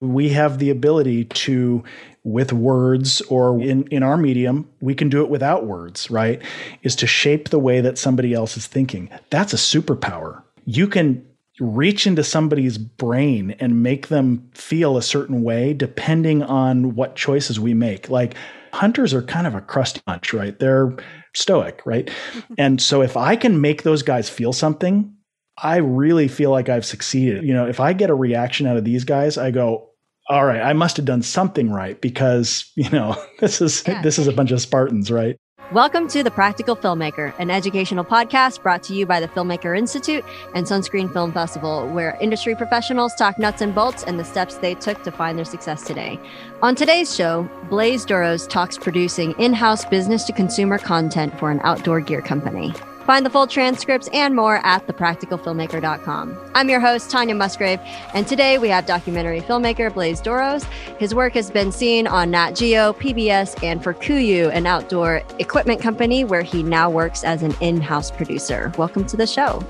We have the ability to, with words or in, in our medium, we can do it without words, right? Is to shape the way that somebody else is thinking. That's a superpower. You can reach into somebody's brain and make them feel a certain way depending on what choices we make. Like hunters are kind of a crusty bunch, right? They're stoic, right? Mm-hmm. and so if I can make those guys feel something, I really feel like I've succeeded. You know, if I get a reaction out of these guys, I go, all right, I must have done something right because, you know, this is yeah. this is a bunch of Spartans, right? Welcome to The Practical Filmmaker, an educational podcast brought to you by the Filmmaker Institute and Sunscreen Film Festival, where industry professionals talk nuts and bolts and the steps they took to find their success today. On today's show, Blaise Douros talks producing in house business to consumer content for an outdoor gear company. Find the full transcripts and more at thepracticalfilmmaker.com. I'm your host, Tanya Musgrave, and today we have documentary filmmaker Blaise Douros. His work has been seen on Nat Geo, PBS, and for KUIU, an outdoor equipment company where he now works as an in house producer. Welcome to the show.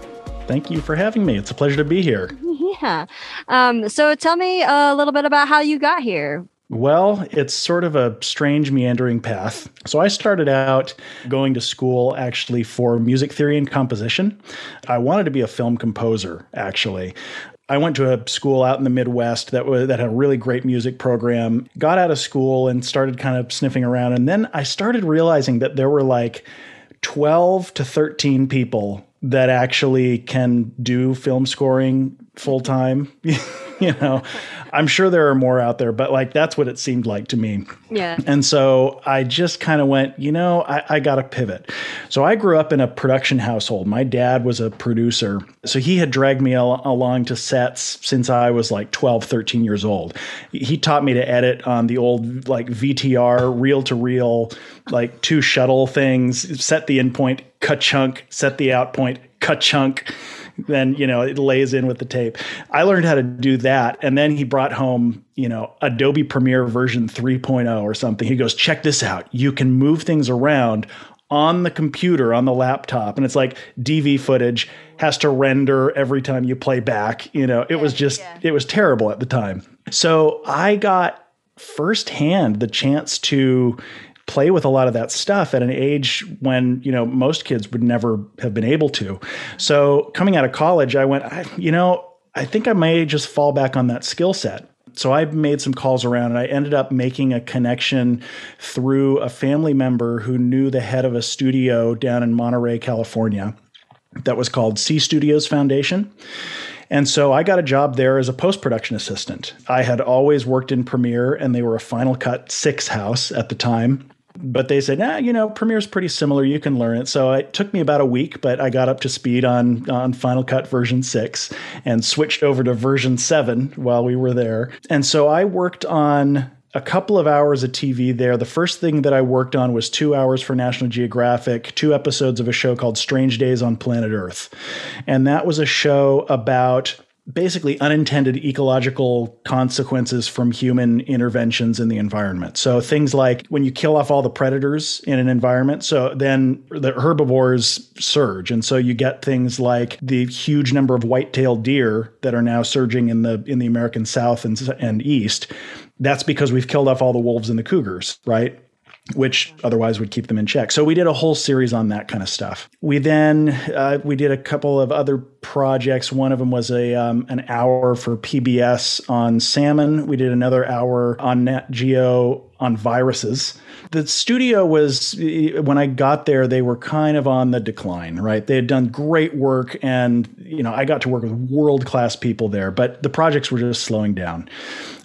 Thank you for having me. It's a pleasure to be here. Yeah. Um, so tell me a little bit about how you got here. Well, it's sort of a strange, meandering path. So, I started out going to school actually for music theory and composition. I wanted to be a film composer, actually. I went to a school out in the Midwest that was that had a really great music program. Got out of school and started kind of sniffing around, and then I started realizing that there were like 12 to 13 people that actually can do film scoring full time. you know, I'm sure there are more out there, but like that's what it seemed like to me. Yeah. And so I just kind of went, you know, I, I got to pivot. So I grew up in a production household. My dad was a producer. So he had dragged me al- along to sets since I was like 12, 13 years old. He taught me to edit on the old like VTR, reel to reel, like two shuttle things, set the in point, cut chunk, set the out point, cut chunk then you know it lays in with the tape. I learned how to do that, and then he brought home you know Adobe Premiere version 3.0 or something. He goes, check this out. You can move things around on the computer on the laptop, and it's like DV footage has to render every time you play back. You know, it yeah, was just yeah. it was terrible at the time. So I got firsthand the chance to play with a lot of that stuff at an age when you know most kids would never have been able to. So coming out of college, I went, I, you know, I think I may just fall back on that skill set. So I made some calls around and I ended up making a connection through a family member who knew the head of a studio down in Monterey, California that was called Sea Studios Foundation. And so I got a job there as a post production assistant. I had always worked in Premiere and they were a Final Cut 6 house at the time but they said, nah, you know, Premiere's pretty similar. You can learn it. So it took me about a week, but I got up to speed on on Final Cut version six and switched over to version seven while we were there. And so I worked on a couple of hours of TV there. The first thing that I worked on was two hours for National Geographic, two episodes of a show called Strange Days on Planet Earth. And that was a show about basically unintended ecological consequences from human interventions in the environment. So things like when you kill off all the predators in an environment, so then the herbivores surge and so you get things like the huge number of white-tailed deer that are now surging in the in the American South and and East. That's because we've killed off all the wolves and the cougars, right? Which otherwise would keep them in check. So we did a whole series on that kind of stuff. We then uh, we did a couple of other projects. One of them was a um, an hour for PBS on salmon. We did another hour on Nat Geo on viruses. The studio was when I got there, they were kind of on the decline, right? They had done great work, and you know I got to work with world class people there, but the projects were just slowing down.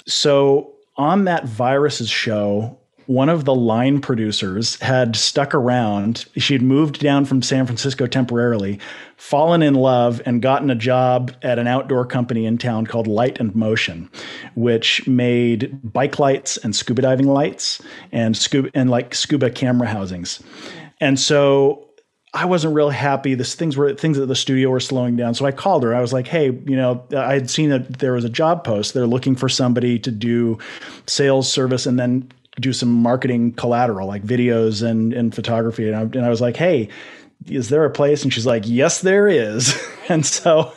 So on that viruses show one of the line producers had stuck around. She'd moved down from San Francisco temporarily, fallen in love, and gotten a job at an outdoor company in town called Light and Motion, which made bike lights and scuba diving lights and scuba and like scuba camera housings. And so I wasn't real happy. This things were things at the studio were slowing down. So I called her. I was like, "Hey, you know, I had seen that there was a job post. They're looking for somebody to do sales service and then do some marketing collateral like videos and, and photography. And I, and I was like, hey, is there a place? And she's like, yes, there is. and so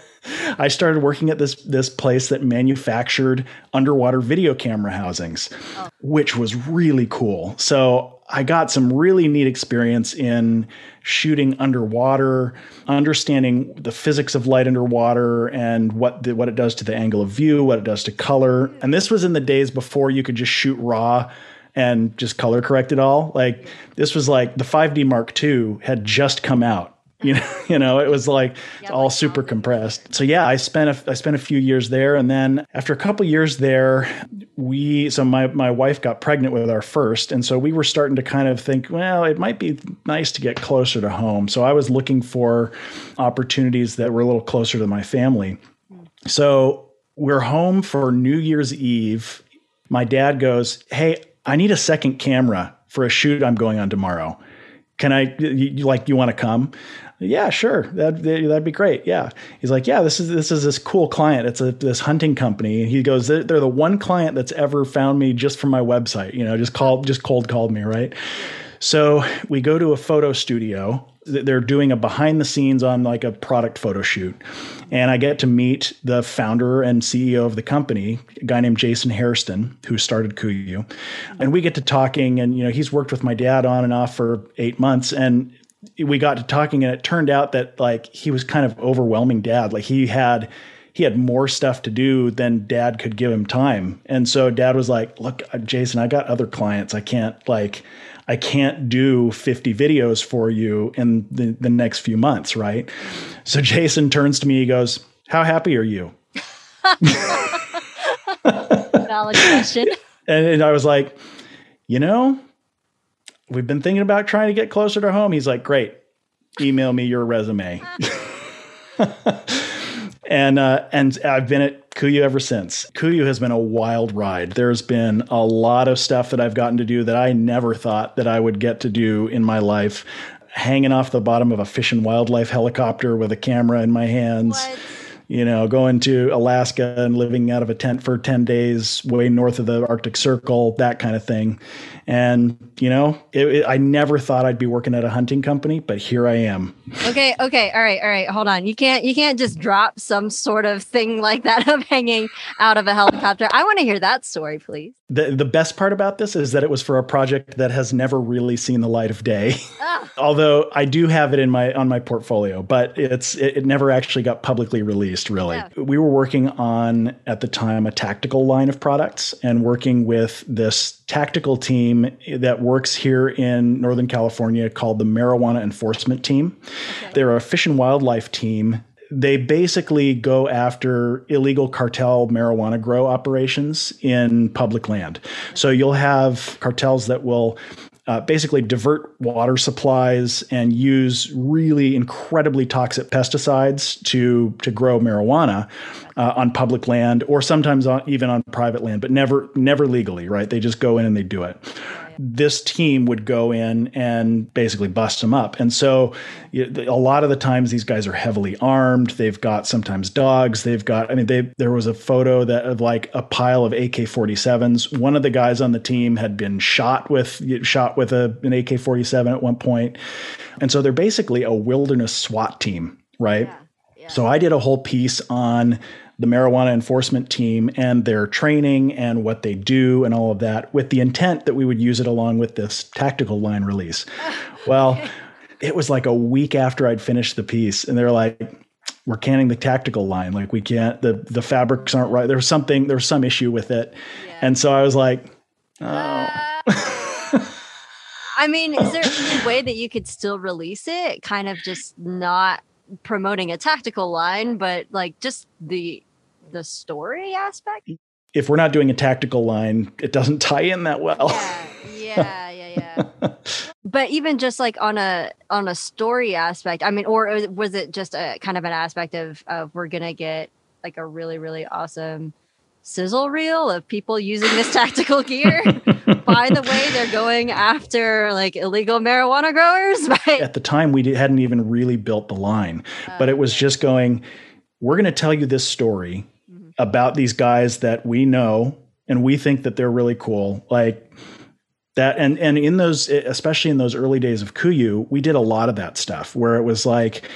I started working at this this place that manufactured underwater video camera housings, oh. which was really cool. So I got some really neat experience in shooting underwater, understanding the physics of light underwater and what the, what it does to the angle of view, what it does to color. And this was in the days before you could just shoot raw and just color correct it all. Like this was like the 5D Mark II had just come out you know, you know, it was like yeah, all super compressed. So yeah, I spent a, I spent a few years there, and then after a couple years there, we so my my wife got pregnant with our first, and so we were starting to kind of think, well, it might be nice to get closer to home. So I was looking for opportunities that were a little closer to my family. So we're home for New Year's Eve. My dad goes, "Hey, I need a second camera for a shoot I'm going on tomorrow." can I you, like you want to come? yeah, sure, that that'd be great. Yeah, he's like, yeah, this is this is this cool client. It's a this hunting company. He goes, they're the one client that's ever found me just from my website. You know, just called, just cold called me, right? So we go to a photo studio. They're doing a behind the scenes on like a product photo shoot. And I get to meet the founder and CEO of the company, a guy named Jason Hairston, who started KUIU. And we get to talking and you know, he's worked with my dad on and off for 8 months and we got to talking and it turned out that like he was kind of overwhelming dad like he had he had more stuff to do than dad could give him time and so dad was like look jason i got other clients i can't like i can't do 50 videos for you in the, the next few months right so jason turns to me he goes how happy are you valid question and, and i was like you know we've been thinking about trying to get closer to home. He's like, great, email me your resume. and uh, and I've been at KUIU ever since. KUIU has been a wild ride. There's been a lot of stuff that I've gotten to do that I never thought that I would get to do in my life. Hanging off the bottom of a fish and wildlife helicopter with a camera in my hands. What? You know, going to Alaska and living out of a tent for 10 days way north of the Arctic Circle, that kind of thing. And, you know, it, it, I never thought I'd be working at a hunting company, but here I am. Okay. Okay. All right. All right. Hold on. You can't, you can't just drop some sort of thing like that of hanging out of a helicopter. I want to hear that story, please. The, the best part about this is that it was for a project that has never really seen the light of day. Ah. Although I do have it in my, on my portfolio, but it's, it, it never actually got publicly released really. Yeah. We were working on at the time a tactical line of products and working with this tactical team that works here in Northern California called the Marijuana Enforcement Team. Okay. They're a fish and wildlife team. They basically go after illegal cartel marijuana grow operations in public land. So you'll have cartels that will uh, basically divert water supplies and use really incredibly toxic pesticides to to grow marijuana uh, on public land or sometimes on, even on private land, but never never legally. Right? They just go in and they do it this team would go in and basically bust them up. And so a lot of the times these guys are heavily armed. They've got sometimes dogs. They've got, I mean, they, there was a photo that of like a pile of AK-47s. One of the guys on the team had been shot with, shot with a, an AK-47 at one point. And so they're basically a wilderness SWAT team, right? Yeah. Yeah. So I did a whole piece on the marijuana enforcement team and their training and what they do and all of that with the intent that we would use it along with this tactical line release. Well, it was like a week after I'd finished the piece and they're like, we're canning the tactical line. Like we can't, the, the fabrics aren't right. There was something, there was some issue with it. Yeah. And so I was like, oh. Uh, I mean, is there any way that you could still release it? Kind of just not promoting a tactical line, but like just the the story aspect. If we're not doing a tactical line, it doesn't tie in that well. Yeah, yeah, yeah, yeah. but even just like on a on a story aspect, I mean, or uh, was it just a kind of an aspect of of we're gonna get like a really really awesome sizzle reel of people using this tactical gear. By the way, they're going after like illegal marijuana growers. Right? At the time, we hadn't even really built the line, uh, but it was just going. We're going to tell you this story mm-hmm. about these guys that we know and we think that they're really cool. Like that and and in those especially in those early days of KUIU, we did a lot of that stuff where it was like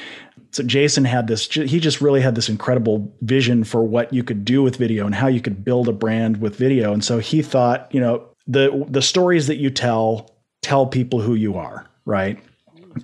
So Jason had this, he just really had this incredible vision for what you could do with video and how you could build a brand with video. And so he thought, you know, the the stories that you tell tell people who you are, right?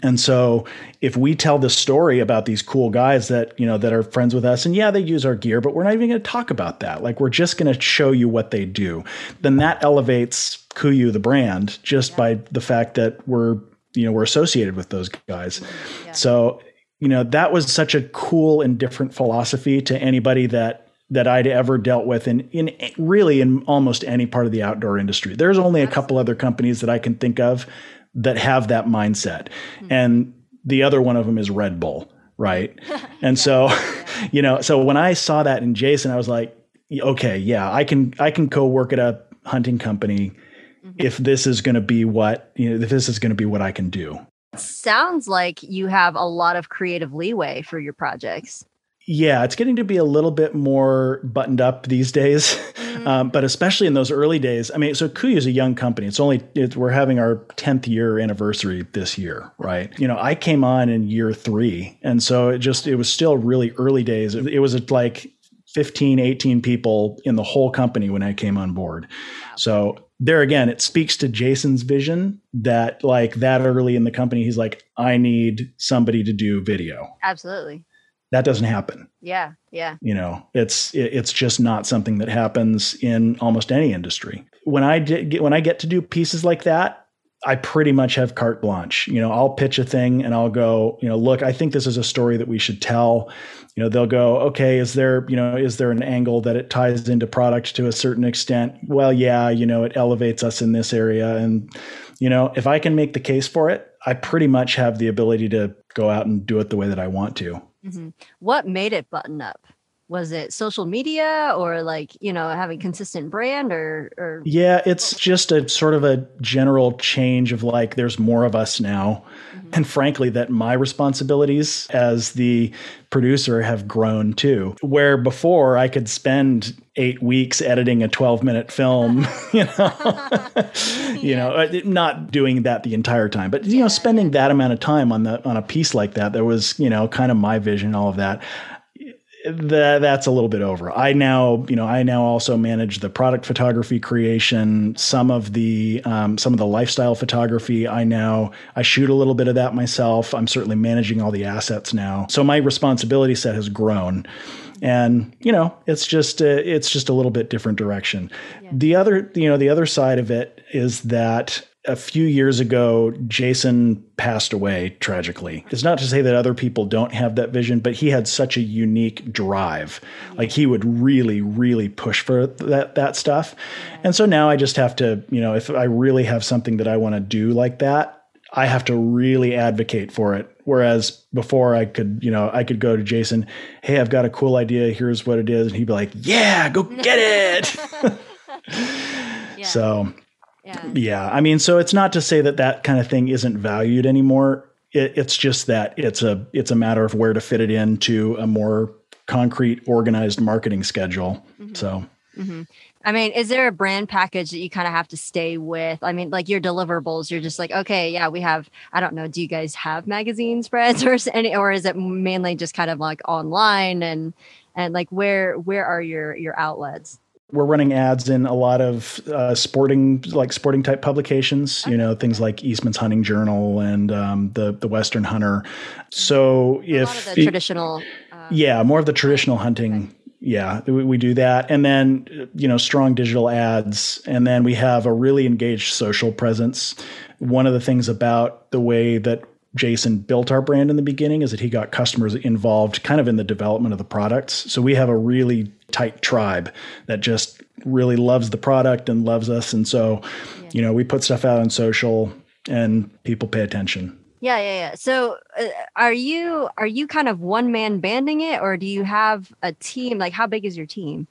And so if we tell this story about these cool guys that, you know, that are friends with us and yeah, they use our gear, but we're not even going to talk about that. Like we're just going to show you what they do. Then that elevates KUIU the brand just yeah. by the fact that we're, you know, we're associated with those guys. Yeah. So, you know, that was such a cool and different philosophy to anybody that that I'd ever dealt with in in really in almost any part of the outdoor industry. There's only a couple other companies that I can think of that have that mindset. Mm-hmm. And the other one of them is Red Bull, right? And so, you know, so when I saw that in Jason, I was like, okay, yeah, I can I can co-work at a hunting company mm-hmm. if this is going to be what, you know, if this is going to be what I can do. Sounds like you have a lot of creative leeway for your projects. Yeah, it's getting to be a little bit more buttoned up these days, mm-hmm. um, but especially in those early days. I mean, so KUIU is a young company. It's only it, we're having our tenth year anniversary this year, right? You know, I came on in year three, and so it just it was still really early days. It, it was like 15, 18 people in the whole company when I came on board. So there again, it speaks to Jason's vision that like that early in the company, he's like, I need somebody to do video. Absolutely that doesn't happen. Yeah, yeah. You know, it's it's just not something that happens in almost any industry. When I get when I get to do pieces like that, I pretty much have carte blanche. You know, I'll pitch a thing and I'll go, you know, look, I think this is a story that we should tell. You know, they'll go, okay, is there, you know, is there an angle that it ties into product to a certain extent? Well, yeah, you know, it elevates us in this area. And, you know, if I can make the case for it, I pretty much have the ability to go out and do it the way that I want to. Mm-hmm. What made it button up? Was it social media or like, you know, having consistent brand or, or Yeah, it's just a sort of a general change of like there's more of us now. Mm-hmm. And frankly, that my responsibilities as the producer have grown too. Where before I could spend eight weeks editing a 12 minute film, you know, you know, uh, not doing that the entire time, but you know, spending that amount of time on the on a piece like that, that was, you know, kind of my vision, all of that that that's a little bit over. I now, you know, I now also manage the product photography creation, some of the um, some of the lifestyle photography. I now I shoot a little bit of that myself. I'm certainly managing all the assets now, so my responsibility set has grown. And you know, it's just a, it's just a little bit different direction. Yeah. The other, you know, the other side of it is that a few years ago, Jason passed away tragically. It's not to say that other people don't have that vision, but he had such a unique drive. Like he would really, really push for that that stuff. And so now I just have to, you know, if I really have something that I want to do like that, I have to really advocate for it. Whereas before I could, you know, I could go to Jason, hey, I've got a cool idea. Here's what it is. And he'd be like, yeah, go get it. yeah. So yeah. yeah. I mean, so it's not to say that that kind of thing isn't valued anymore. It, it's just that it's a it's a matter of where to fit it into a more concrete, organized marketing schedule. Mm-hmm. So. Mm-hmm. I mean, is there a brand package that you kind of have to stay with? I mean, like your deliverables, you're just like, okay, yeah, we have. I don't know. Do you guys have magazine spreads or any, or is it mainly just kind of like online and and like where where are your your outlets? We're running ads in a lot of uh, sporting like sporting type publications you know things like eastman's hunting journal and um, the the western hunter. So a if the traditional uh, yeah more of the traditional hunting. yeah we, we, do that. And then you know strong digital ads. And then we have a really engaged social presence. One of the things about the way that Jason built our brand in the beginning is that he got customers involved kind of in the development of the products. So we have a really tight tribe that just really loves the product and loves us. And so, yeah. you know, we put stuff out on social and people pay attention. Yeah, yeah, yeah. So, uh, are you are you kind of one man banding it, or do you have a team? Like, how big is your team?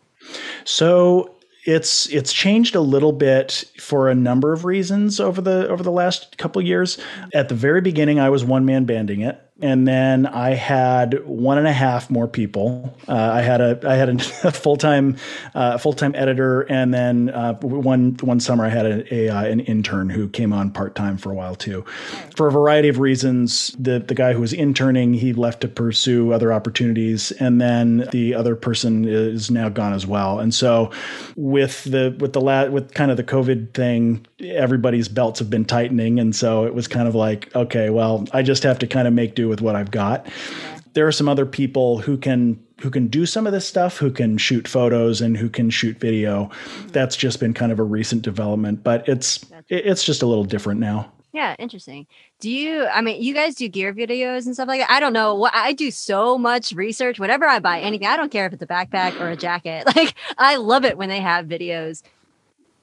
So it's it's changed a little bit for a number of reasons over the over the last couple years. At the very beginning, I was one man banding it, and then I had one and a half more people. Uh, I had a I had a full time uh, full time editor, and then uh, one one summer I had a, a uh, an intern who came on part time for a while too, for a variety of reasons. The the guy who was interning he left to pursue other opportunities, and then the other person is now gone as well. And so with the with the la- with kind of the COVID thing, everybody's belts have been tightening, and so it was kind of like okay, well, I just have to kind of make do with what I've got. There are some other people who can who can do some of this stuff, who can shoot photos and who can shoot video. Mm-hmm. That's just been kind of a recent development, but it's it's just a little different now. Yeah, interesting. Do you, I mean, you guys do gear videos and stuff like that? I don't know. What I do so much research. Whenever I buy anything, I don't care if it's a backpack or a jacket. Like, I love it when they have videos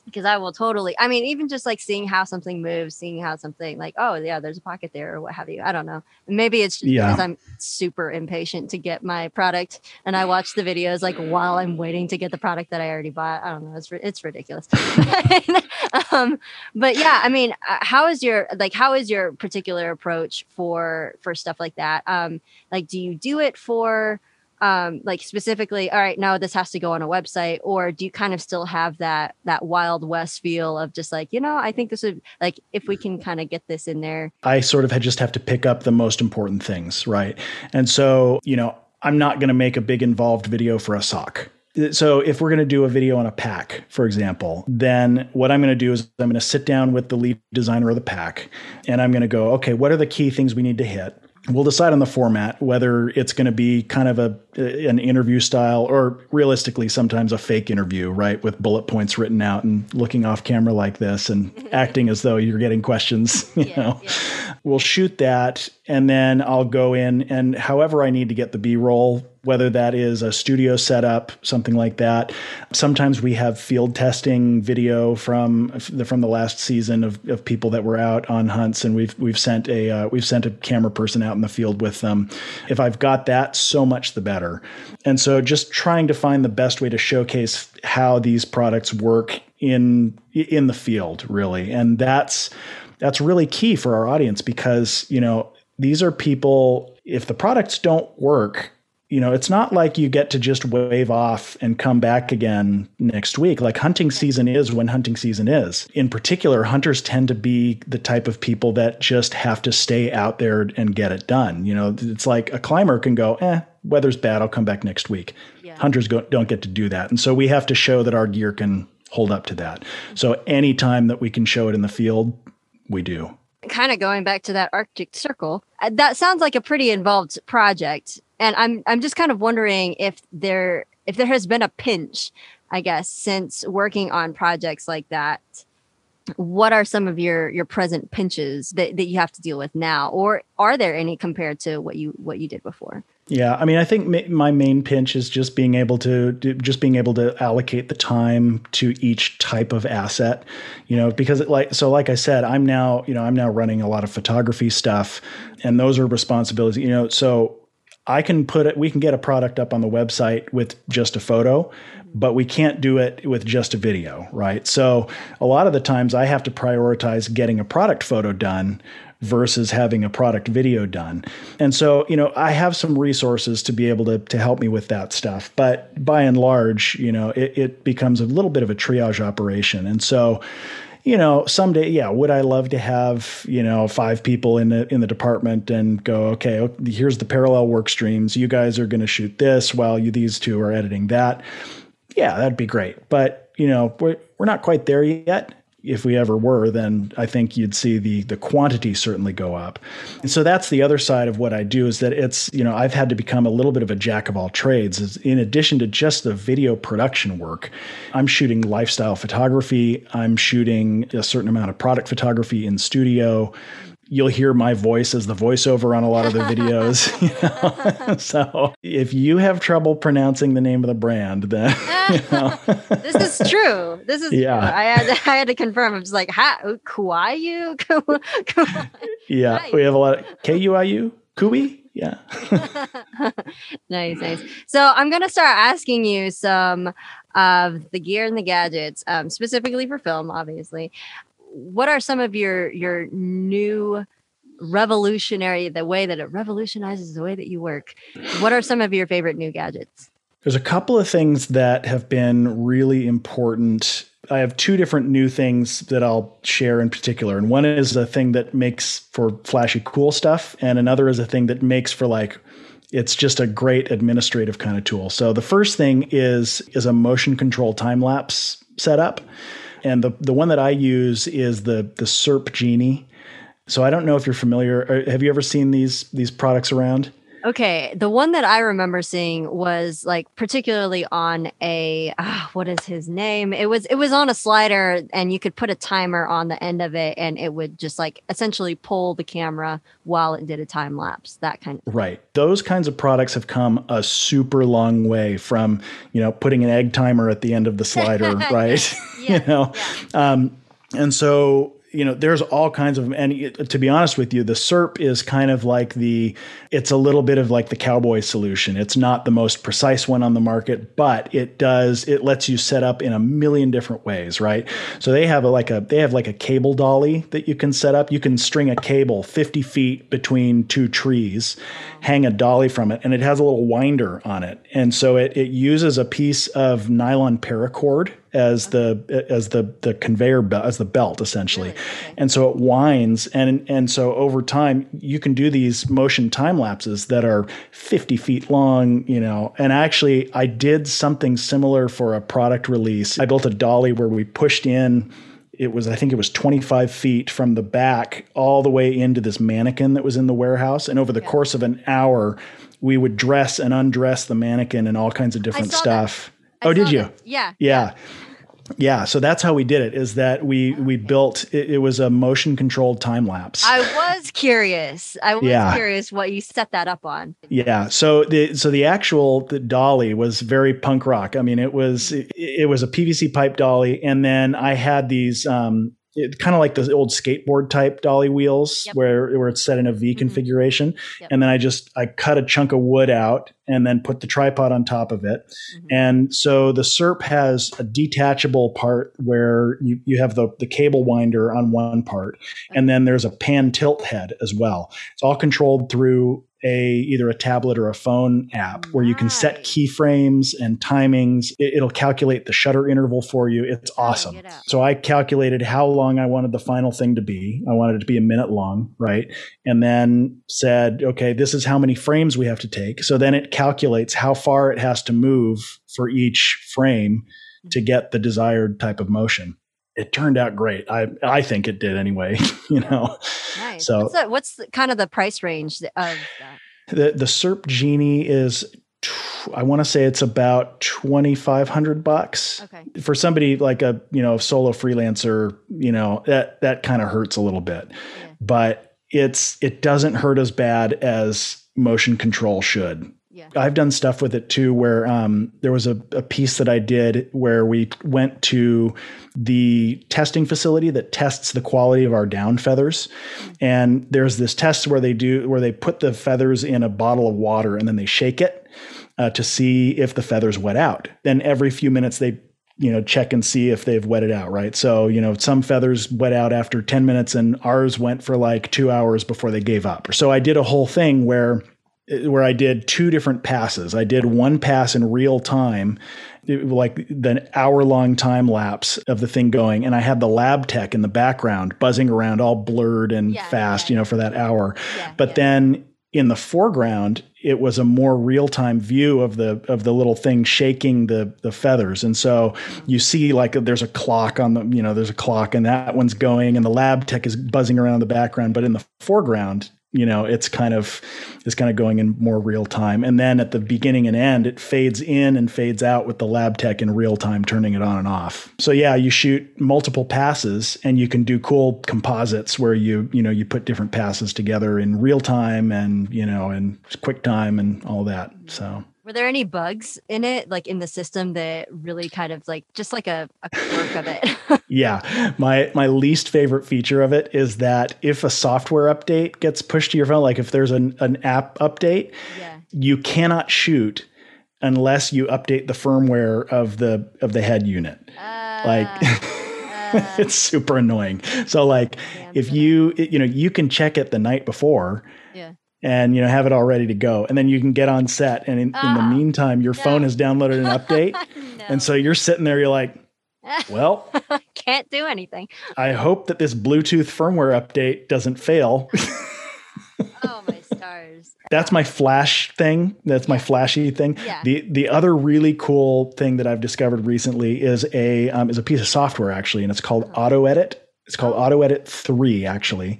because I will totally. I mean, even just like seeing how something moves, seeing how something like, oh yeah, there's a pocket there or what have you. I don't know. Maybe it's just yeah. because I'm super impatient to get my product, and I watch the videos like while I'm waiting to get the product that I already bought. I don't know. It's it's ridiculous. um, but yeah, I mean, uh, how is your like how is your particular approach for for stuff like that? Um, like, do you do it for um, like specifically, all right, no, this has to go on a website, or do you kind of still have that that wild west feel of just like, you know, I think this would like if we can kind of get this in there. I sort of had just have to pick up the most important things, right? And so, you know, I'm not going to make a big involved video for a sock. So if we're going to do a video on a pack, for example, then what I'm going to do is I'm going to sit down with the lead designer of the pack and I'm going to go, okay, what are the key things we need to hit? We'll decide on the format whether it's going to be kind of a an interview style or realistically sometimes a fake interview right with bullet points written out and looking off camera like this and mm-hmm. acting as though you're getting questions you yeah, know yeah. we'll shoot that and then I'll go in and however I need to get the B-roll whether that is a studio setup, something like that. Sometimes we have field testing video from the from the last season of, of people that were out on hunts, and we've we've sent a uh, we've sent a camera person out in the field with them. If I've got that, so much the better. And so, just trying to find the best way to showcase how these products work in in the field, really, and that's that's really key for our audience because you know these are people if the products don't work you know, it's not like you get to just wave off and come back again next week. Like hunting season is when hunting season is. In particular, hunters tend to be the type of people that just have to stay out there and get it done. You know, it's like a climber can go, eh, weather's bad, I'll come back next week. Yeah. Hunters go, don't get to do that. And so we have to show that our gear can hold up to that. So anytime that we can show it in the field, we do. Kind of going back to that Arctic Circle, uh, that sounds like a pretty involved project and I'm I'm just kind of wondering if there if there has been a pinch, I guess, since working on projects like that. What are some of your your present pinches that, that you have to deal with now, or are there any compared to what you what you did before? Yeah, I mean, I think my main pinch is just being able to just being able to allocate the time to each type of asset, you know, because like so like I said, I'm now, you know, I'm now running a lot of photography stuff and those are responsibilities, you know, so I can put it, we can get a product up on the website with just a photo, but we can't do it with just a video, right? So a lot of the times I have to prioritize getting a product photo done versus having a product video done. And so, you know, I have some resources to be able to, to help me with that stuff. But by and large, you know, it, it becomes a little bit of a triage operation. And so, you know, someday, yeah, would I love to have, you know, five people in the in the department and go, okay, oh, here's the parallel work streams. You guys are going to shoot this while you these two are editing that. Yeah, that'd be great. But, you know, we're we're not quite there yet if we ever were, then I think you'd see the the quantity certainly go up. And so that's the other side of what I do is that it's, you know, I've had to become a little bit of a jack of all trades. In addition to just the video production work, I'm shooting lifestyle photography, I'm shooting a certain amount of product photography in studio you'll hear my voice as the voiceover on a lot of the videos. You know? so if you have trouble pronouncing the name of the brand, then you know. this is true. This is yeah. True. I had I had to confirm. I'm just like, ha, Kuiu? yeah, we have a lot of K U I U, Kui. Yeah. nice, nice. So I'm gonna start asking you some of the gear and the gadgets, um, specifically for film, obviously what are some of your your new revolutionary the way that it revolutionizes the way that you work. What are some of your favorite new gadgets? There's a couple of things that have been really important. I have two different new things that I'll share in particular. And one is a thing that makes for flashy, cool stuff, and another is a thing that makes for like it's just a great administrative kind of tool. So the first thing is is a motion control time lapse setup. And the the one that I use is the the Syrp Genie. So I don't know if you're familiar. Uh, have you ever seen these these products around? Okay, the one that I remember seeing was like particularly on a uh, what is his name? It was it was on a slider and you could put a timer on the end of it and it would just like essentially pull the camera while it did a time lapse. That kind of Right. Those kinds of products have come a super long way from, you know, putting an egg timer at the end of the slider, right? Yeah, you know. Yeah. Um and so you know, there's all kinds of, and to be honest with you, the Syrp is kind of like the, it's a little bit of like the cowboy solution. It's not the most precise one on the market, but it does, it lets you set up in a million different ways, right? So they have a, like a, they have like a cable dolly that you can set up. You can string a cable 50 feet between two trees, hang a dolly from it, and it has a little winder on it. And so it, it uses a piece of nylon paracord as the as the the conveyor belt as the belt essentially. And so it winds and and so over time you can do these motion time lapses that are 50 feet long you know. And actually i did something similar for a product release. I built a dolly where we pushed in it was i think it was 25 feet from the back all the way into this mannequin that was in the warehouse. And over the yeah. course of an hour we would dress and undress the mannequin and all kinds of different stuff that oh, did you? Yeah. Yeah. Yeah, so that's how we did it. Is that we we built it, it was a motion controlled time lapse. I was curious. I was yeah. curious what you set that up on. Yeah, so the so the actual the dolly was very punk rock. I mean, it was it, it was a PVC pipe dolly, and then I had these um, kind of like the old skateboard type dolly wheels yep. where where it's set in a V mm-hmm. configuration yep. and then I just I cut a chunk of wood out and then put the tripod on top of it mm-hmm. and so the Syrp has a detachable part where you, you have the, the cable winder on one part okay. and then there's a pan tilt head as well it's all controlled through a either a tablet or a phone app where you can set keyframes and timings. It, will calculate the shutter interval for you. It's awesome. So I calculated how long I wanted the final thing to be. I wanted it to be a minute long, right? And then said, okay, this is how many frames we have to take. So then it calculates how far it has to move for each frame to mm-hmm. get the desired type of motion it turned out great. I I think it did anyway. you oh, know. Nice. So what's, the, what's the, kind of the price range of that? The the Syrp Genie is. I want to say it's about twenty five hundred bucks. Okay. For somebody like a you know solo freelancer, you know that that kind of hurts a little bit, yeah. but it's it doesn't hurt as bad as motion control should. Yeah. I've done stuff with it too, where um, there was a, a, piece that I did where we went to the testing facility that tests the quality of our down feathers, and there's this test where they do where they put the feathers in a bottle of water and then they shake it uh, to see if the feathers wet out. Then every few minutes they you know check and see if they've wetted out right so you know some feathers wet out after 10 minutes and ours went for like two hours before they gave up so i did a whole thing where where I did two different passes. I did one pass in real time, like the hour long time lapse of the thing going, and I had the lab tech in the background buzzing around, all blurred and yeah, fast, yeah. you know, for that hour. Yeah, but then in the foreground, it was a more real time view of the of the little thing shaking the the feathers, and so mm-hmm. you see like there's a clock on the you know there's a clock and that one's going, and the lab tech is buzzing around in the background, but in the foreground you know it's kind of it's kind of going in more real time. And then at the beginning and end it fades in and fades out with the lab tech in real time turning it on and off. So yeah you shoot multiple passes and you can do cool composites where you you know you put different passes together in real time and you know in quick time and all that. So were there any bugs in it, like in the system that really kind of like just like a, a quirk of it? yeah. My my least favorite feature of it is that if a software update gets pushed to your phone, like if there's an, an app update, yeah. you cannot shoot unless you update the firmware of the of the head unit. Uh, like it's super annoying. So like Damn if you you know you can check it the night before Yeah. And you know have it all ready to go and then you can get on set and in, in the Ah, meantime your phone has downloaded an update no. and so you're sitting there you're like well can't do anything. I hope that this Bluetooth firmware update doesn't fail. Oh my stars. That's my flash thing. That's my flashy thing. Yeah. The the other really cool thing that I've discovered recently is a um, is a piece of software actually, and it's called Auto Edit. It's called Auto Edit Three actually.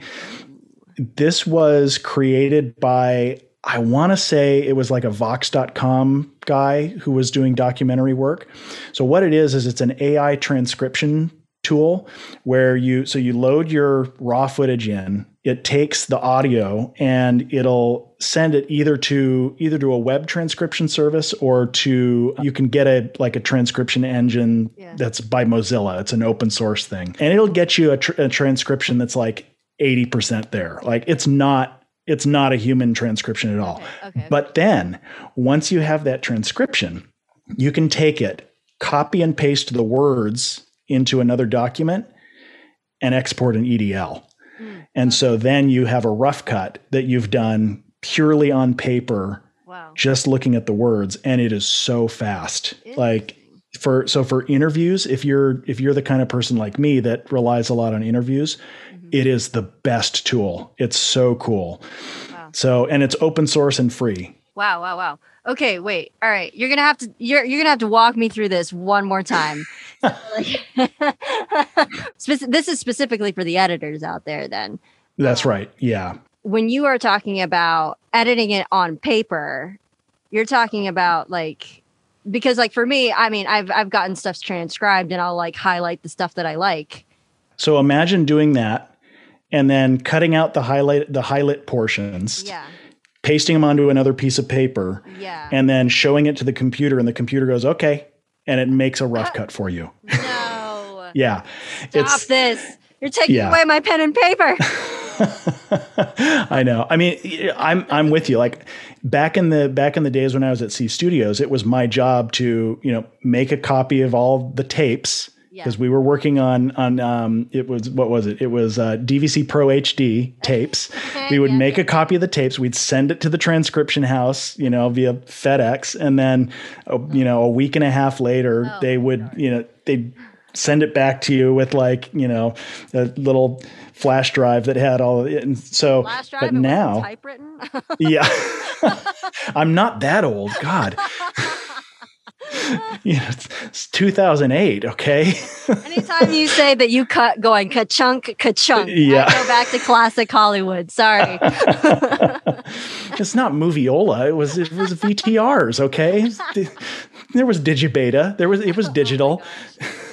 This was created by I want to say it was like a Vox.com guy who was doing documentary work. So what it is is it's an AI transcription tool where you so you load your raw footage in it takes the audio and it'll send it either to either to a web transcription service or to you can get a like a transcription engine Yeah. that's by Mozilla it's an open source thing and it'll get you a, tr- a transcription that's like 80% there like it's not it's not a human transcription at all Okay. okay. but then once you have that transcription, you can take it, copy and paste the words into another document and export an EDL. Mm, And so then you have a rough cut that you've done purely on paper, wow. just looking at the words, and it is so fast. Like Interesting. For so for interviews, if you're if you're the kind of person like me that relies a lot on interviews, Mhm. it is the best tool. It's so cool. Wow. So and it's open source and free. Wow, wow, wow. Okay, wait. All right, you're gonna have to you're you're gonna have to walk me through this one more time. So, like- this is specifically for the editors out there. Then, That's Oh. right. Yeah. when you are talking about editing it on paper, you're talking about like because like for me, I mean, I've I've gotten stuff transcribed and I'll like highlight the stuff that I like. So imagine doing that and then cutting out the highlight the highlight portions, Yeah, pasting them onto another piece of paper, yeah. and then showing it to the computer and the computer goes, "Okay." And it makes a rough cut for you. no, Yeah. stop this. You're taking Yeah. away my pen and paper. I know. I mean, I'm I'm with you. Like back in the back in the days when I was at Sea Studios, it was my job to you know make a copy of all the tapes Yeah. because we were working on on um, it was what was it? It was uh, DVC Pro HD tapes. we would Yeah, make a copy of the tapes. We'd send it to the transcription house, you know, via FedEx, and then uh, you know a week and a half later, Oh, they would God. you know they would send it back to you with like you know a little flash drive that had all of it. And so, but now, typewritten. yeah, I'm not that old. God, you know, it's, it's 2008. Okay. Anytime you say that you cut going ka-chunk, ka-chunk, Yeah. I go back to classic Hollywood. Sorry. it's not Moviola. It was it was VTRs. Okay, there was Digibeta. There was it was digital.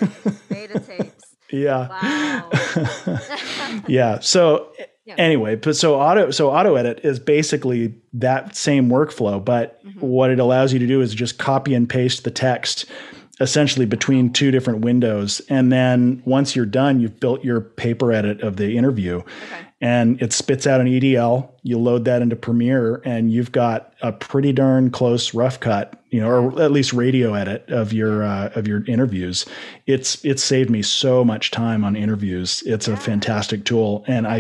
Oh Beta tapes. Yeah, Wow. yeah. So Yeah. anyway, but so auto so auto edit is basically that same workflow, but Mhm. what it allows you to do is just copy and paste the text essentially between two different windows and then once you're done you've built your paper edit of the interview Okay. And it spits out an EDL. You load that into Premiere, and you've got a pretty darn close rough cut, you know, or at least radio edit of your uh, of your interviews. It's it's saved me so much time on interviews. It's Yeah. a fantastic tool, and I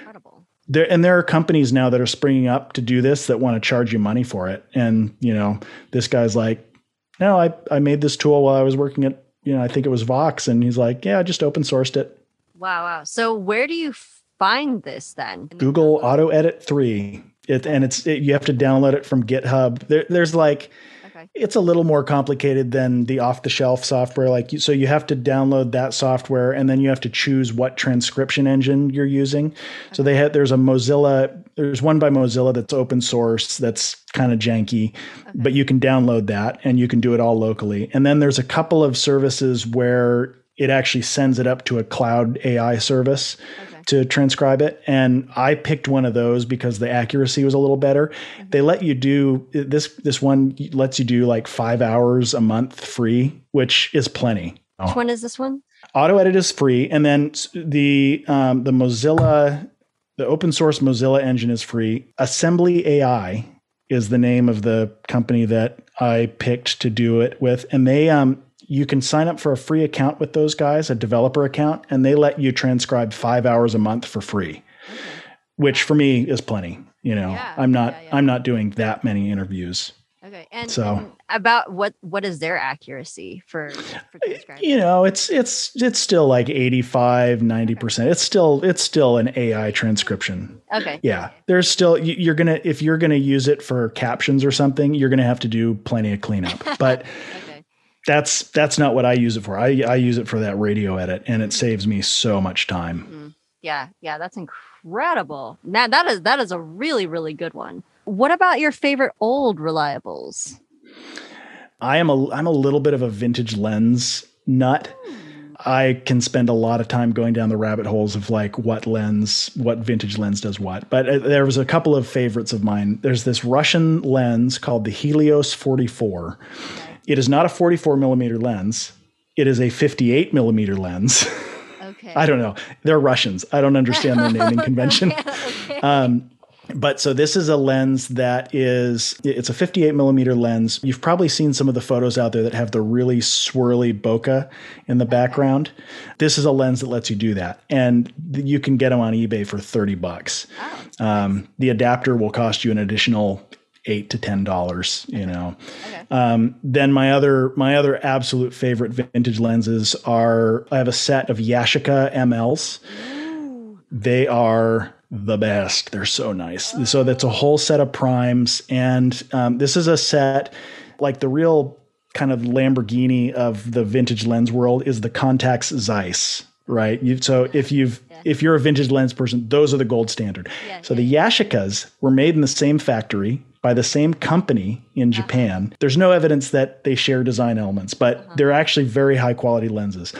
incredible. there and there are companies now that are springing up to do this that want to charge you money for it. And you know, this guy's like, no, I I made this tool while I was working at you know I think it was Vox, and he's like, yeah, I just open sourced it. Wow, wow. So where do you find this then? In the Google? Auto Edit 3. It, and it's it, you have to download it from GitHub. There, there's like Okay. it's a little more complicated than the off the shelf software. Like you, so you have to download that software and then you have to choose what transcription engine you're using. So they had there's a Mozilla there's one by Mozilla that's open source that's kind of janky, but you can download that and you can do it all locally. And then there's a couple of services where it actually sends it up to a cloud AI service Okay. To transcribe it. And i picked one of those because the accuracy was a little better. They let you do this this one lets you do like five hours a month free which is plenty. Which one is this one? auto edit is free. And then the um, the mozilla the open source mozilla engine is free. Assembly ai is the name of the company that i picked to do it with. And they um you can sign up for a free account with those guys, a developer account, and they let you transcribe five hours a month for free, okay. which for me is plenty. You know, yeah, I'm not yeah, yeah. I'm not doing that many interviews. Okay, and so and about what what is their accuracy for, for uh, transcribing? You know, it's it's it's still like 85, 90 percent. It's still it's still an AI transcription. Okay. Yeah, there's still you're gonna if you're gonna use it for captions or something, you're gonna have to do plenty of cleanup. But okay. That's that's not what I use it for. I I use it for that radio edit, and it saves me so much time. Mm-hmm. Yeah, yeah, that's incredible. That that is that is a really really good one. What about your favorite old reliables? I am a I'm a little bit of a vintage lens nut. I can spend a lot of time going down the rabbit holes of like what lens, what vintage lens does what. But uh, there was a couple of favorites of mine. There's this Russian lens called the Helios 44. It is not a 44 millimeter lens. It is a 58 millimeter lens. Okay. I don't know. They're Russians. I don't understand their naming convention. okay. um, but so this is a lens that is it's a 58 millimeter lens. You've probably seen some of the photos out there that have the really swirly bokeh in the background. This is a lens that lets you do that, and you can get them on eBay for 30 bucks. Oh, um, the adapter will cost you an additional eight to ten dollars. You know. Okay. Um, then my other my other absolute favorite vintage lenses are I have a set of Yashica MLs. Ooh. They are the best. They're so nice. Oh. So that's a whole set of primes, and um, this is a set like the real kind of Lamborghini of the vintage lens world is the Contax Zeiss, right? You, so if you've yeah. if you're a vintage lens person, those are the gold standard. Yeah, so yeah. the Yashicas were made in the same factory by the same company in uh-huh. Japan. There's no evidence that they share design elements, but uh-huh. they're actually very high quality lenses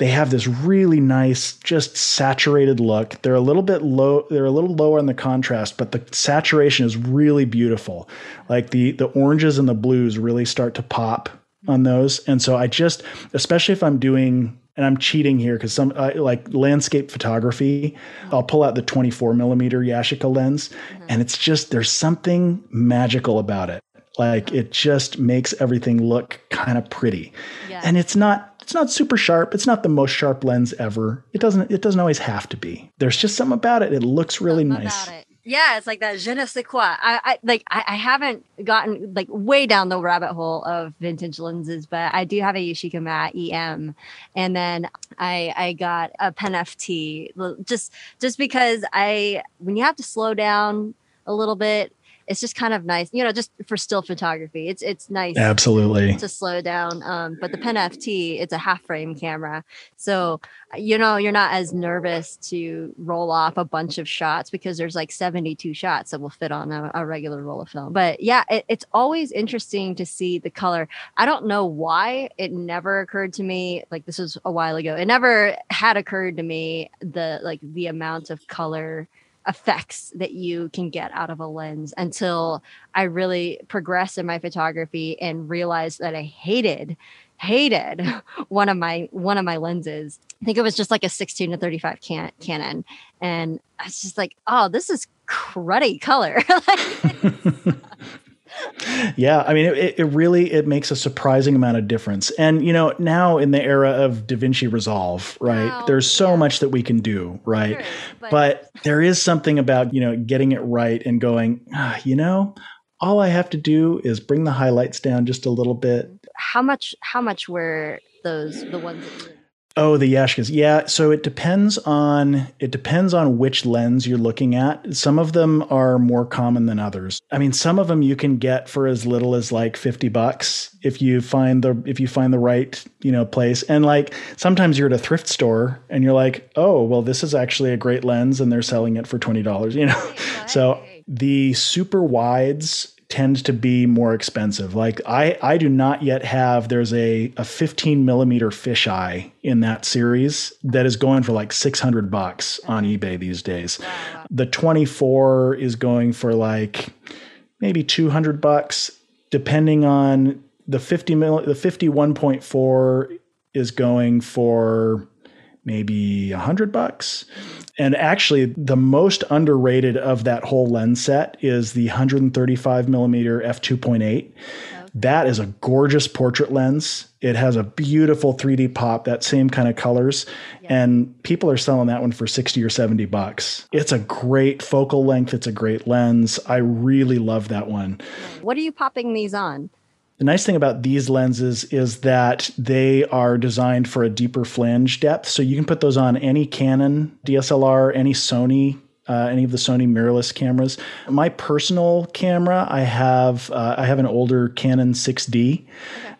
they have this really nice, just saturated look. They're a little bit low, they're a little lower in the contrast, but the saturation is really beautiful. Like the the oranges and the blues really start to pop on those. And so I just, especially if I'm doing and I'm cheating here because some uh, like landscape photography, I'll pull out the 24 millimeter Yashica lens, mm-hmm. and it's just there's something magical about it. Like it just makes everything look kind of pretty, yeah. and it's not it's not super sharp. It's not the most sharp lens ever. It doesn't it doesn't always have to be. There's just something about it. It looks really something nice. Yeah, it's like that je ne sais quoi. I, I like I, I, haven't gotten like way down the rabbit hole of vintage lenses, but I do have a Yashica Mat EM, and then I I got a Pen FT just just because I when you have to slow down a little bit it's just kind of nice, you know, just for still photography. It's it's nice, absolutely, to slow down. Um, but the Pen FT, it's a half frame camera, so you know you're not as nervous to roll off a bunch of shots because there's like 72 shots that will fit on a, a regular roll of film. But yeah, it, it's always interesting to see the color. I don't know why it never occurred to me. Like this was a while ago. It never had occurred to me the like the amount of color effects that you can get out of a lens until I really progressed in my photography and realized that I hated hated one of my one of my lenses. I think it was just like a 16 to 35 can, Canon and I was just like, "Oh, this is cruddy color." yeah, I mean, it, it really it makes a surprising amount of difference. And you know, now in the era of DaVinci Resolve, right? Wow, there's so yeah. much that we can do, right? Sure, but, but, there is something about you know getting it right and going, ah, you know, all I have to do is bring the highlights down just a little bit. How much? How much were those the ones that you Oh, the Yashicas. Yeah, so it depends on it depends on which lens you're looking at. Some of them are more common than others. I mean, some of them you can get for as little as like 50 bucks if you find the if you find the right, you know, place. And like sometimes you're at a thrift store and you're like, "Oh, well this is actually a great lens and they're selling it for $20." You know. So the super wides tend to be more expensive. Like I, I do not yet have. There's a a 15 millimeter fisheye in that series that is going for like 600 bucks on eBay these days. The 24 is going for like maybe 200 bucks, depending on the 50 mil. The 51.4 is going for maybe a hundred bucks. And actually, the most underrated of that whole lens set is the 135 millimeter f2.8. That is a gorgeous portrait lens. It has a beautiful 3D pop, that same kind of colors. Yeah. And people are selling that one for 60 or 70 bucks. It's a great focal length. It's a great lens. I really love that one. What are you popping these on? The nice thing about these lenses is that they are designed for a deeper flange depth. So you can put those on any Canon DSLR, any Sony uh, any of the Sony mirrorless cameras. My personal camera, I have uh, I have an older Canon 6D, okay.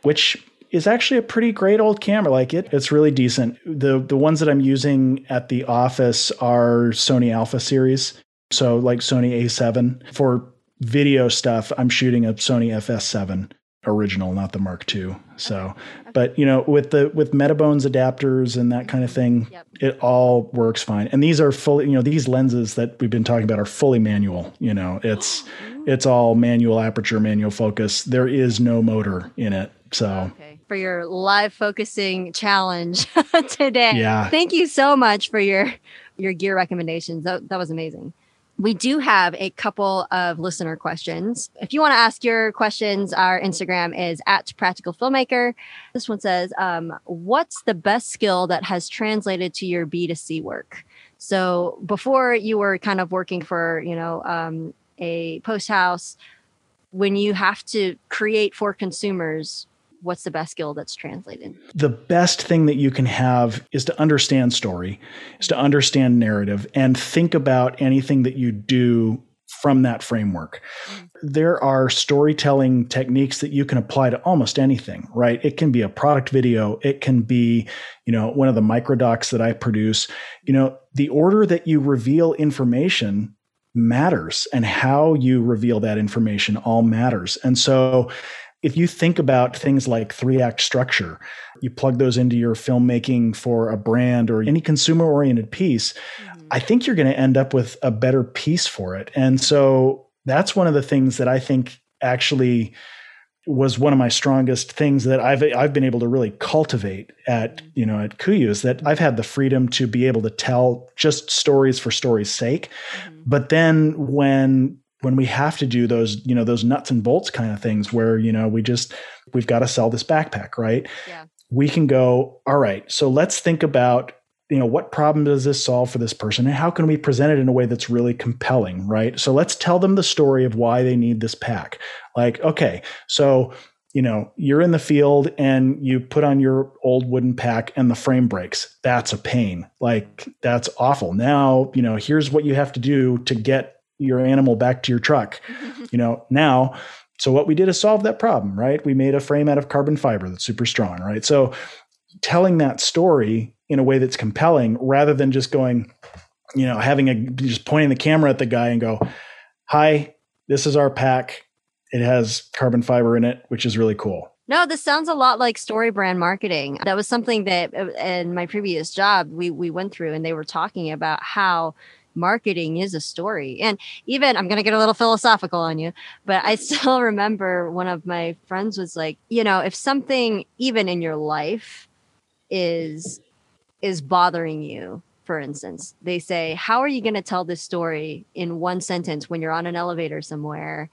which is actually a pretty great old camera. Like it, it's really decent. The the ones that I'm using at the office are Sony Alpha series. So like Sony A7 for video stuff, I'm shooting a Sony FS7 original, not the Mark II. So, but you know, with the with Metabones adapters and that kind of thing, yep. it all works fine. And these are fully, you know, these lenses that we've been talking about are fully manual. You know, oh, it's it's all manual aperture, manual focus. There is no motor in it. So. Okay. For your live focusing challenge today. Yeah. Thank you so much for your your gear recommendations. That, that was amazing we do have a couple of listener questions. If you want to ask your questions, our Instagram is at practical filmmaker. This one says, um, What's the best skill that has translated to your B2C work? So before you were kind of working for, you know, um, a post house, when you have to create for consumers, what's the best skill that's translated? The best thing that you can have is to understand story, is to understand narrative, and think about anything that you do from that framework. Mm-hmm. There are storytelling techniques that you can apply to almost anything, right? It can be a product video, it can be, you know, one of the microdocs that I produce. You know, the order that you reveal information matters and how you reveal that information all matters. And so if you think about things like three act structure, you plug those into your filmmaking for a brand or any consumer oriented piece, mm-hmm. I think you're going to end up with a better piece for it. And so that's one of the things that I think actually was one of my strongest things that I've I've been able to really cultivate at mm-hmm. you know at KUIU is that I've had the freedom to be able to tell just stories for story's sake, mm-hmm. but then when when we have to do those, you know, those nuts and bolts kind of things where, you know, we just, we've got to sell this backpack, right? Yeah. We can go, all right, so let's think about, you know, what problem does this solve for this person and how can we present it in a way that's really compelling, right? So let's tell them the story of why they need this pack. Like, okay, so, you know, you're in the field and you put on your old wooden pack and the frame breaks. That's a pain. Like, that's awful. Now, you know, here's what you have to do to get your animal back to your truck. you know, now, so what we did is solve that problem, right? We made a frame out of carbon fiber that's super strong, right? So telling that story in a way that's compelling rather than just going, you know, having a just pointing the camera at the guy and go, "Hi, this is our pack. It has carbon fiber in it, which is really cool." No, this sounds a lot like story brand marketing. That was something that uh, in my previous job we we went through and they were talking about how marketing is a story. And even I'm going to get a little philosophical on you, but I still remember one of my friends was like, you know, if something even in your life is is bothering you, for instance, they say, how are you going to tell this story in one sentence when you're on an elevator somewhere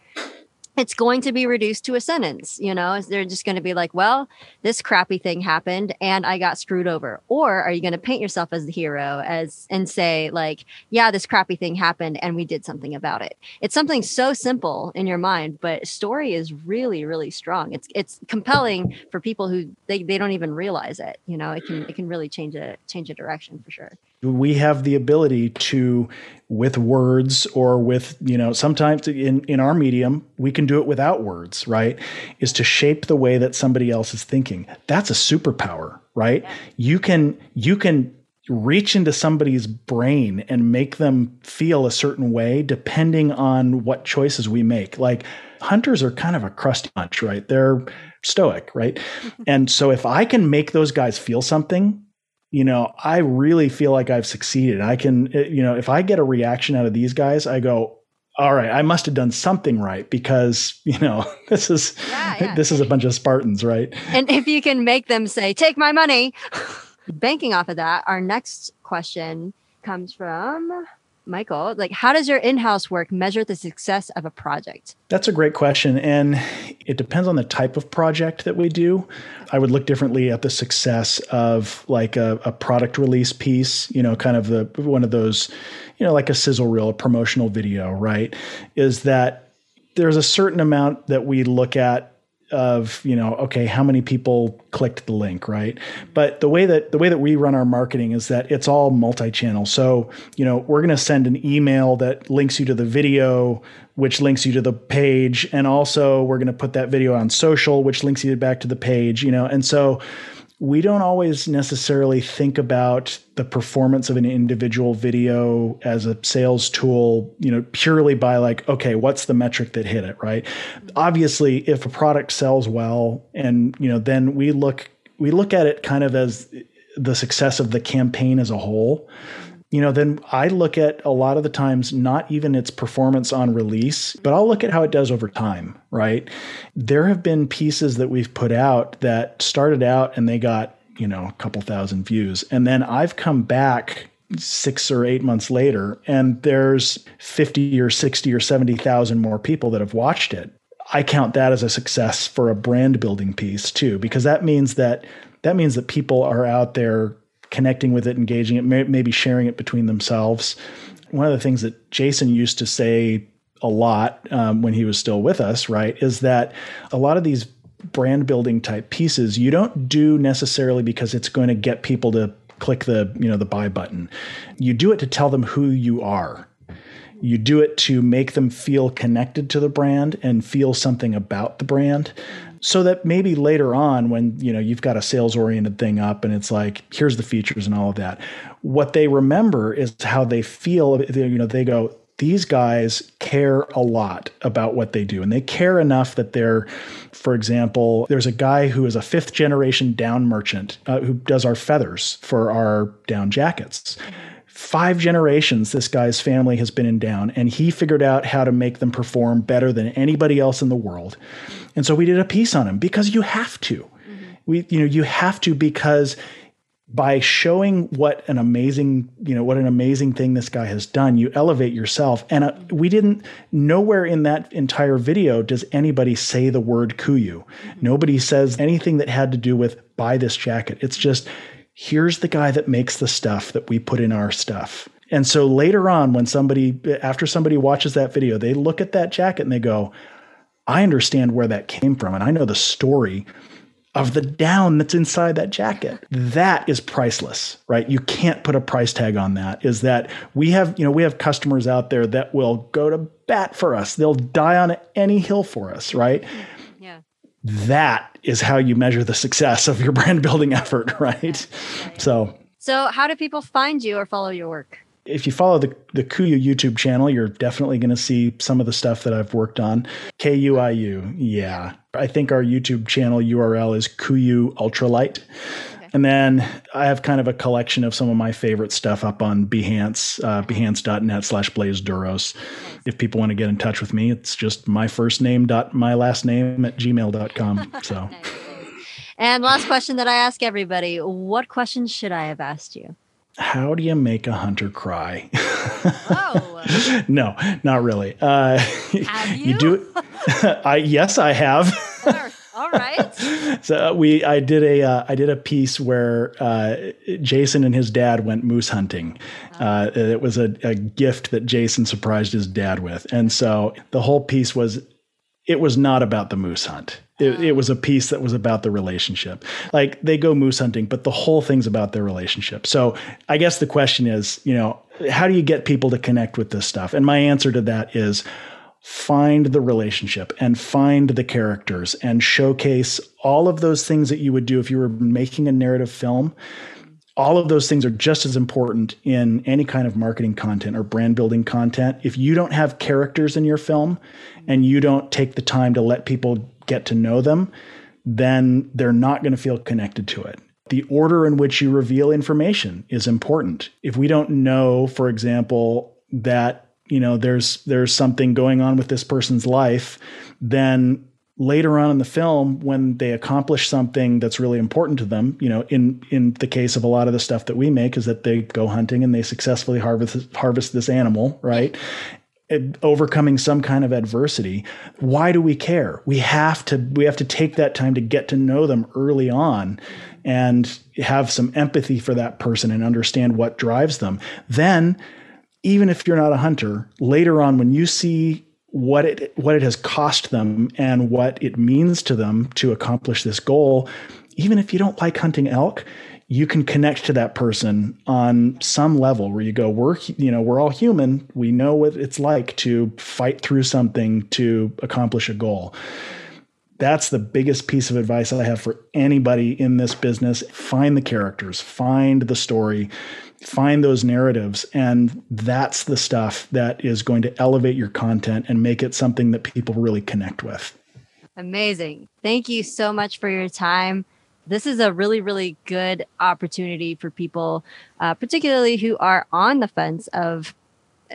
it's going to be reduced to a sentence. You know, they're just going to be like, well, this crappy thing happened and I got screwed over. Or are you going to paint yourself as the hero as and say like, yeah, this crappy thing happened and we did something about it. It's something so simple in your mind, but story is really, really strong. It's it's compelling for people who they, they don't even realize it. You know, it can it can really change a change a direction for sure we have the ability to with words or with you know sometimes in in our medium we can do it without words right? Is to shape the way that somebody else is thinking. That's a superpower right? Yeah. you can you can reach into somebody's brain and make them feel a certain way depending on what choices we make. Like hunters are kind of a crusty bunch right? They're stoic right? And so if i can make those guys feel something you know, I really feel like I've succeeded. I can, eh, you know, if I get a reaction out of these guys, I go, all right, I must have done something right because, you know, this is yeah, yeah. this is a bunch of Spartans, right? And if you can make them say, "Take my money." Banking off of that, our next question comes from Michael, like how does your in-house work measure the success of a project? That's a great question and it depends on the type of project that we do. I would look differently at the success of like a, a product release piece, you know, kind of the one of those, you know, like a sizzle reel, a promotional video, right? Is that there's a certain amount that we look at of you know okay how many people clicked the link right? But the way that the way that we run our marketing is that it's all multi-channel. So you know we're going to send an email that links you to the video which links you to the page and also we're going to put that video on social which links you back to the page you know? And so we don't always necessarily think about the performance of an individual video as a sales tool, you know, purely by like, okay, what's the metric that hit it, right? Obviously, if a product sells well and, you know, then we look we look at it kind of as the success of the campaign as a whole you know, then I look at a lot of the times not even its performance on release, but I'll look at how it does over time, right? There have been pieces that we've put out that started out and they got, you know, a couple thousand views. And then I've come back six or eight months later and there's 50 or 60 or 70,000 more people that have watched it. I count that as a success for a brand building piece too, because that means that that means that people are out there connecting with it, engaging it, may, maybe sharing it between themselves. One of the things that Jason used to say a lot um, when he was still with us, right, is that a lot of these brand building type pieces you don't do necessarily because it's going to get people to click the you know the buy button. You do it to tell them who you are. You do it to make them feel connected to the brand and feel something about the brand so that maybe later on when you know you've got a sales oriented thing up and it's like here's the features and all of that. What they remember is how they feel you know they go these guys care a lot about what they do and they care enough that they're for example there's a guy who is a fifth generation down merchant uh, who does our feathers for our down jackets five generations this guy's family has been in down and he figured out how to make them perform better than anybody else in the world. And so we did a piece on him because you have to. Mm-hmm. we you know you have to because by showing what an amazing you know what an amazing thing this guy has done you elevate yourself. And uh, we didn't nowhere in that entire video does anybody say the word KUIU mm-hmm. nobody says anything that had to do with buy this jacket. It's just here's the guy that makes the stuff that we put in our stuff. And so later on, when somebody, after somebody watches that video, they look at that jacket and they go, I understand where that came from. And I know the story of the down that's inside that jacket. That is priceless, right? You can't put a price tag on that. Is that we have, you know, we have customers out there that will go to bat for us. They'll die on any hill for us, right? Yeah. That is how you measure the success of your brand building effort, right? So, so how do people find you or follow your work? If you follow the, the KUIU YouTube channel, you're definitely going to see some of the stuff that I've worked on. K U I U, yeah. I think our YouTube channel URL is KUIU Ultralight. And then I have kind of a collection of some of my favorite stuff up on Behance, uh, behance.net slash Blaise Douros. If people want to get in touch with me, it's just my first name dot my last name at gmail.com. So. and last question that I ask everybody What questions should I have asked you? How do you make a hunter cry? oh. no, not really. Uh, have you? you do. I yes, I have. All right. so uh, we, I did a, uh, I did a piece where uh, Jason and his dad went moose hunting. Oh. Uh, it was a, a gift that Jason surprised his dad with, and so the whole piece was, it was not about the moose hunt. It, it, was a piece that was about the relationship. Like they go moose hunting, but the whole thing's about their relationship. So I guess the question is, you know, how do you get people to connect with this stuff? And my answer to that is find the relationship and find the characters and showcase all of those things that you would do if you were making a narrative film. All of those things are just as important in any kind of marketing content or brand building content. If you don't have characters in your film and you don't take the time to let people get to know them, then they're not going to feel connected to it. The order in which you reveal information is important. If we don't know, for example, that you know there's there's something going on with this person's life then later on in the film when they accomplish something that's really important to them you know in in the case of a lot of the stuff that we make is that they go hunting and they successfully harvest harvest this animal right? Overcoming some kind of adversity. Why do we care? We have to we have to take that time to get to know them early on and have some empathy for that person and understand what drives them. Then even if you're not a hunter later on when you see what it what it has cost them and what it means to them to accomplish this goal even if you don't like hunting elk you can connect to that person on some level where you go we're you know we're all human. We know what it's like to fight through something to accomplish a goal that's the biggest piece of advice I have for anybody in this business. Find the characters, find the story, find those narratives. And that's the stuff that is going to elevate your content and make it something that people really connect with. Amazing. Thank you so much for your time. This is a really, really good opportunity for people, uh, particularly who are on the fence of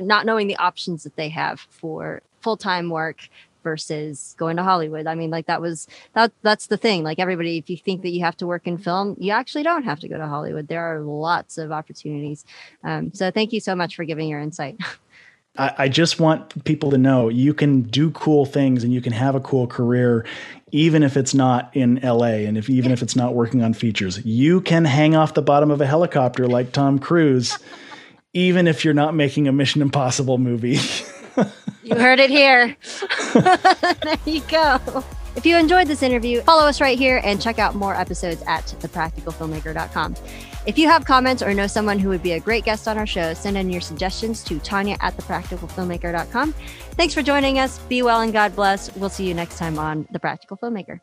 not knowing the options that they have for full time work versus going to Hollywood. I mean, like that was that that's the thing. Like everybody, if you think that you have to work in film, you actually don't have to go to Hollywood. There are lots of opportunities. Um, so thank you so much for giving your insight. I, I just want people to know you can do cool things and you can have a cool career even if it's not in LA and if even if it's not working on features. You can hang off the bottom of a helicopter like Tom Cruise, even if you're not making a Mission Impossible movie. you heard it here. there you go. If you enjoyed this interview, follow us right here and check out more episodes at thepracticalfilmmaker.com. If you have comments or know someone who would be a great guest on our show, send in your suggestions to Tanya at thepracticalfilmmaker.com. Thanks for joining us. Be well and God bless. We'll see you next time on The Practical Filmmaker.